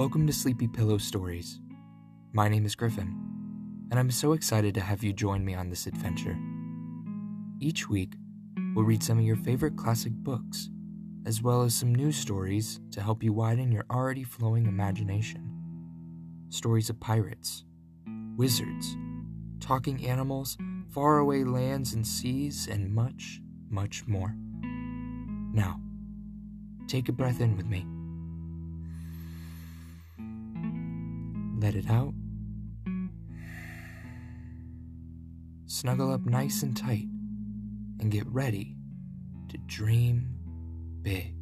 Welcome to Sleepy Pillow Stories. My name is Griffin, and I'm so excited to have you join me on this adventure. Each week, we'll read some of your favorite classic books, as well as some new stories to help you widen your already flowing imagination. Stories of pirates, wizards, talking animals, faraway lands and seas, and much, much more. Now, take a breath in with me. Let it out. Snuggle up nice and tight and get ready to dream big.